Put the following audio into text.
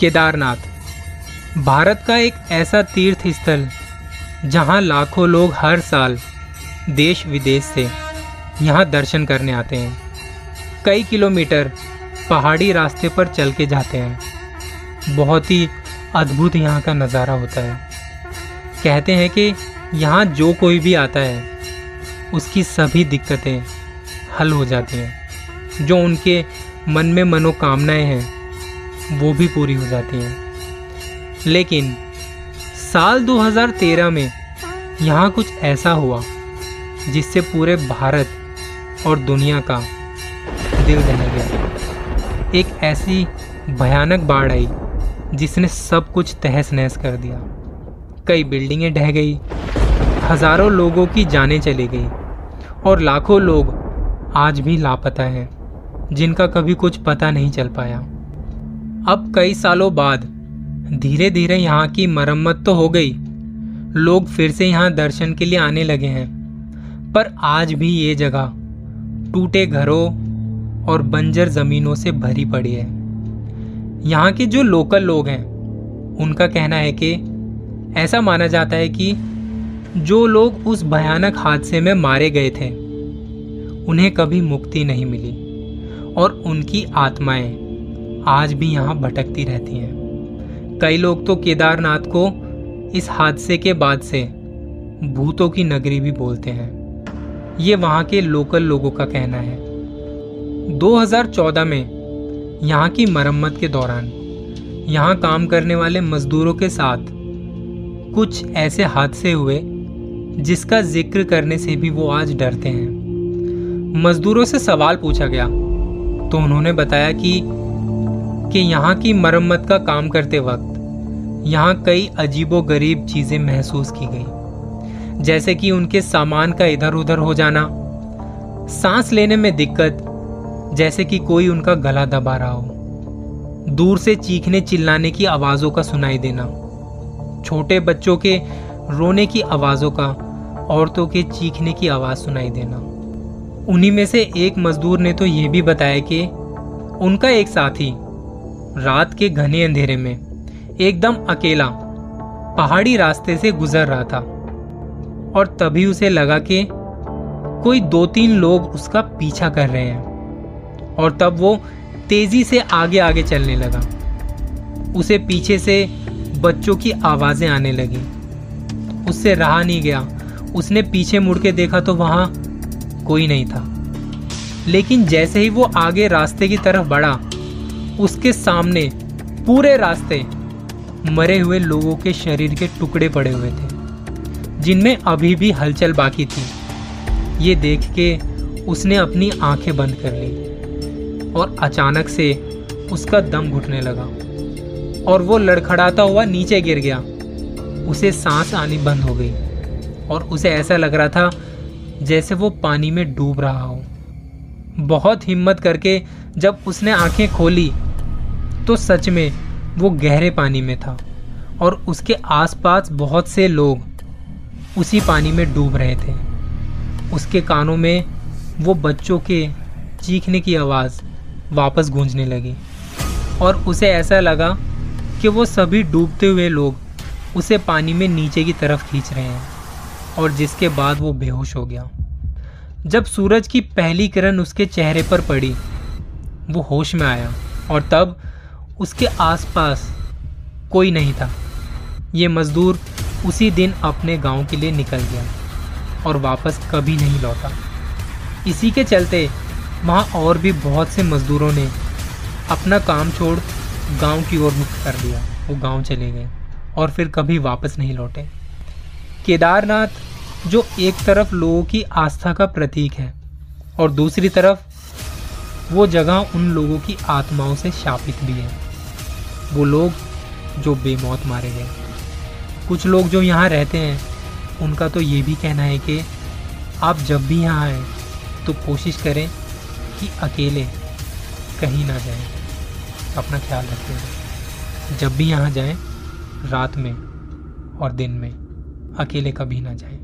केदारनाथ। भारत का एक ऐसा तीर्थ स्थल जहाँ लाखों लोग हर साल देश विदेश से यहाँ दर्शन करने आते हैं। कई किलोमीटर पहाड़ी रास्ते पर चल के जाते हैं। बहुत ही अद्भुत यहाँ का नज़ारा होता है। कहते हैं कि यहाँ जो कोई भी आता है, उसकी सभी दिक्कतें हल हो जाती हैं, जो उनके मन में मनोकामनाएँ हैं। वो भी पूरी हो जाती हैं। लेकिन साल 2013 में यहाँ कुछ ऐसा हुआ, जिससे पूरे भारत और दुनिया का दिल दहल गया। एक ऐसी भयानक बाढ़ आई, जिसने सब कुछ तहस नहस कर दिया। कई बिल्डिंगें ढह गई, हज़ारों लोगों की जानें चली गई, और लाखों लोग आज भी लापता हैं, जिनका कभी कुछ पता नहीं चल पाया। अब कई सालों बाद धीरे धीरे यहाँ की मरम्मत तो हो गई। लोग फिर से यहाँ दर्शन के लिए आने लगे हैं। पर आज भी ये जगह टूटे घरों और बंजर जमीनों से भरी पड़ी है। यहाँ के जो लोकल लोग हैं, उनका कहना है कि ऐसा माना जाता है कि जो लोग उस भयानक हादसे में मारे गए थे, उन्हें कभी मुक्ति नहीं मिली और उनकी आत्माएँ आज भी यहाँ भटकती रहती हैं। कई लोग तो केदारनाथ को इस हादसे के बाद से भूतों की नगरी भी बोलते हैं। ये वहाँ के लोकल लोगों का कहना है। 2014 में यहाँ की मरम्मत के दौरान यहाँ काम करने वाले मजदूरों के साथ कुछ ऐसे हादसे हुए जिसका ज़िक्र करने से भी वो आज डरते हैं। मजदूरों से सवाल पूछा गया तो उन्होंने बताया कि कि यहाँ की मरम्मत का काम करते वक्त यहाँ कई अजीबो गरीब चीज़ें महसूस की गई। जैसे कि उनके सामान का इधर उधर हो जाना, सांस लेने में दिक्कत, जैसे कि कोई उनका गला दबा रहा हो, दूर से चीखने चिल्लाने की आवाज़ों का सुनाई देना, छोटे बच्चों के रोने की आवाज़ों का, औरतों के चीखने की आवाज़ सुनाई देना। उन्हीं में से एक मजदूर ने तो यह भी बताया कि उनका एक साथी रात के घने अंधेरे में, एकदम अकेला, पहाड़ी रास्ते से गुजर रहा था। और तभी उसे लगा कि कोई दो तीन लोग उसका पीछा कर रहे हैं। और तब वो तेज़ी से आगे आगे चलने लगा। उसे पीछे से बच्चों की आवाज़ें आने लगी। उससे रहा नहीं गया। उसने पीछे मुड़ के देखा तो वहाँ कोई नहीं था। लेकिन जैसे ही वो आगे रास्ते की तरफ़ बढ़ा उसके सामने पूरे रास्ते मरे हुए लोगों के शरीर के टुकड़े पड़े हुए थे, जिनमें अभी भी हलचल बाकी थी। ये देख के उसने अपनी आँखें बंद कर ली और अचानक से उसका दम घुटने लगा और वो लड़खड़ाता हुआ नीचे गिर गया। उसे सांस आनी बंद हो गई और उसे ऐसा लग रहा था जैसे वो पानी में डूब रहा हो। बहुत हिम्मत करके जब उसने आँखें खोली तो सच में वो गहरे पानी में था और उसके आसपास बहुत से लोग उसी पानी में डूब रहे थे। उसके कानों में वो बच्चों के चीखने की आवाज़ वापस गूंजने लगी और उसे ऐसा लगा कि वो सभी डूबते हुए लोग उसे पानी में नीचे की तरफ़ खींच रहे हैं और जिसके बाद वो बेहोश हो गया। जब सूरज की पहली किरण उसके चेहरे पर पड़ी, वो होश में आया और तब उसके आसपास कोई नहीं था। ये मज़दूर उसी दिन अपने गाँव के लिए निकल गया और वापस कभी नहीं लौटा। इसी के चलते वहाँ और भी बहुत से मज़दूरों ने अपना काम छोड़ गाँव की ओर मुक्त कर दिया वो गाँव चले गए और फिर कभी वापस नहीं लौटे। केदारनाथ, जो एक तरफ़ लोगों की आस्था का प्रतीक है और दूसरी तरफ़ वो जगह उन लोगों की आत्माओं से शापित भी है। वो लोग जो बेमौत मारे गए। कुछ लोग जो यहाँ रहते हैं, उनका तो ये भी कहना है कि आप जब भी यहाँ आए तो कोशिश करें कि अकेले कहीं ना जाएँ। अपना ख्याल रखते हैं जब भी यहाँ जाएँ, रात में और दिन में अकेले कभी ना जाएँ।